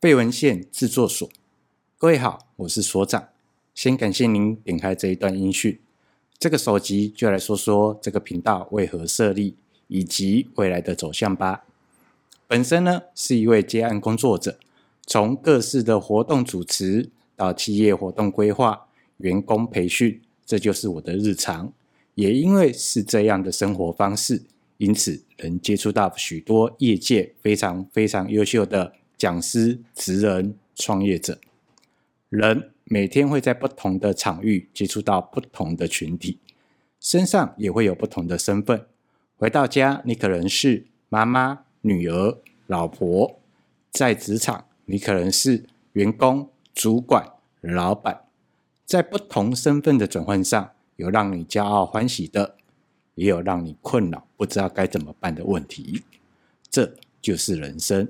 废文献制作所，各位好，我是所长。先感谢您点开这一段音讯。这个首集就来说说这个频道为何设立，以及未来的走向吧。本身呢是一位接案工作者，从各式的活动主持到企业活动规划、员工培训，这就是我的日常。也因为是这样的生活方式，因此能接触到许多业界非常非常优秀的。讲师、职人、创业者，人每天会在不同的场域接触到不同的群体，身上也会有不同的身份。回到家，你可能是妈妈、女儿、老婆；在职场，你可能是员工、主管、老板。在不同身份的转换上，有让你骄傲欢喜的，也有让你困扰不知道该怎么办的问题。这就是人生。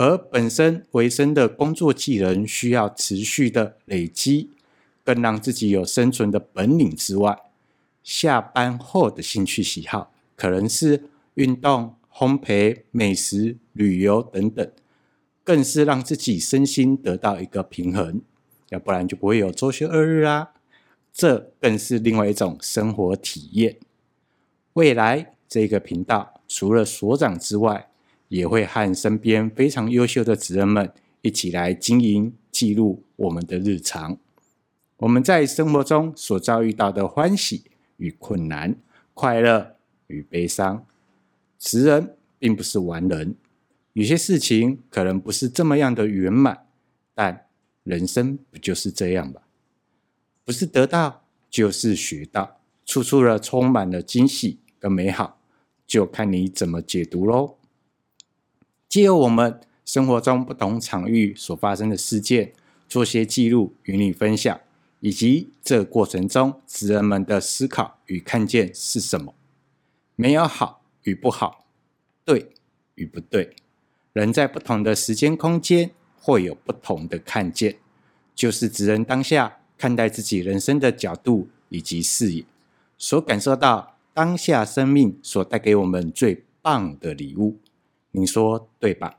而本身维生的工作技能需要持续的累积，更让自己有生存的本领之外，下班后的兴趣喜好可能是运动、烘焙、美食、旅游等等，更是让自己身心得到一个平衡，要不然就不会有周休二日啊。这更是另外一种生活体验。未来这个频道除了所长之外，也会和身边非常优秀的职人们一起来经营、记录我们的日常。我们在生活中所遭遇到的欢喜与困难、快乐与悲伤。职人并不是完人，有些事情可能不是这么样的圆满，但人生不就是这样吧？不是得到就是学到，处处的充满了惊喜跟美好，就看你怎么解读喽。借由我们生活中不同场域所发生的事件，做些记录与你分享，以及这过程中职人们的思考与看见是什么？没有好与不好，对与不对，人在不同的时间空间会有不同的看见，就是职人当下看待自己人生的角度以及视野，所感受到当下生命所带给我们最棒的礼物。你说对吧？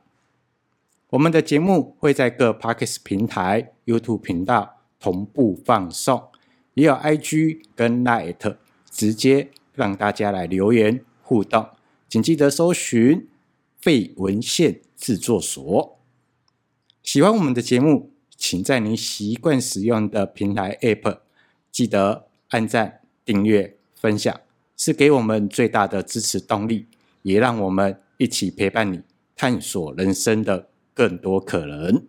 我们的节目会在各 Podcast 平台、YouTube 频道同步放送，也有 IG 跟 Line 直接让大家来留言互动。请记得搜寻“废文献制作所”。喜欢我们的节目，请在您习惯使用的平台 App 记得按赞、订阅、分享，是给我们最大的支持动力，也让我们。一起陪伴你，探索人生的更多可能。